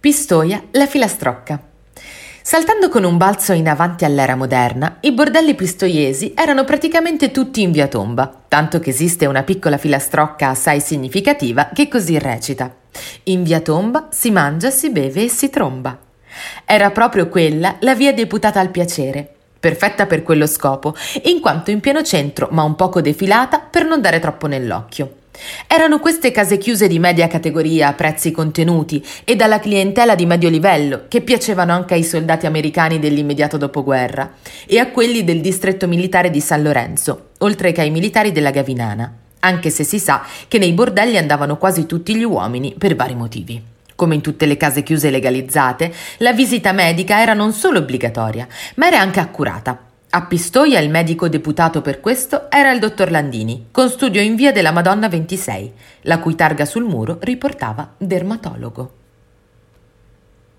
Pistoia, la filastrocca. Saltando con un balzo in avanti all'era moderna, i bordelli pistoiesi erano praticamente tutti in via tomba, tanto che esiste una piccola filastrocca assai significativa che così recita: In via tomba si mangia, si beve e si tromba. Era proprio quella la via deputata al piacere, perfetta per quello scopo, in quanto in pieno centro, ma un poco defilata per non dare troppo nell'occhio. Erano queste case chiuse di media categoria a prezzi contenuti e dalla clientela di medio livello che piacevano anche ai soldati americani dell'immediato dopoguerra e a quelli del distretto militare di San Lorenzo, oltre che ai militari della Gavinana, anche se si sa che nei bordelli andavano quasi tutti gli uomini per vari motivi. Come in tutte le case chiuse legalizzate, la visita medica era non solo obbligatoria, ma era anche accurata a Pistoia il medico deputato per questo era il dottor Landini, con studio in via della Madonna 26, la cui targa sul muro riportava dermatologo.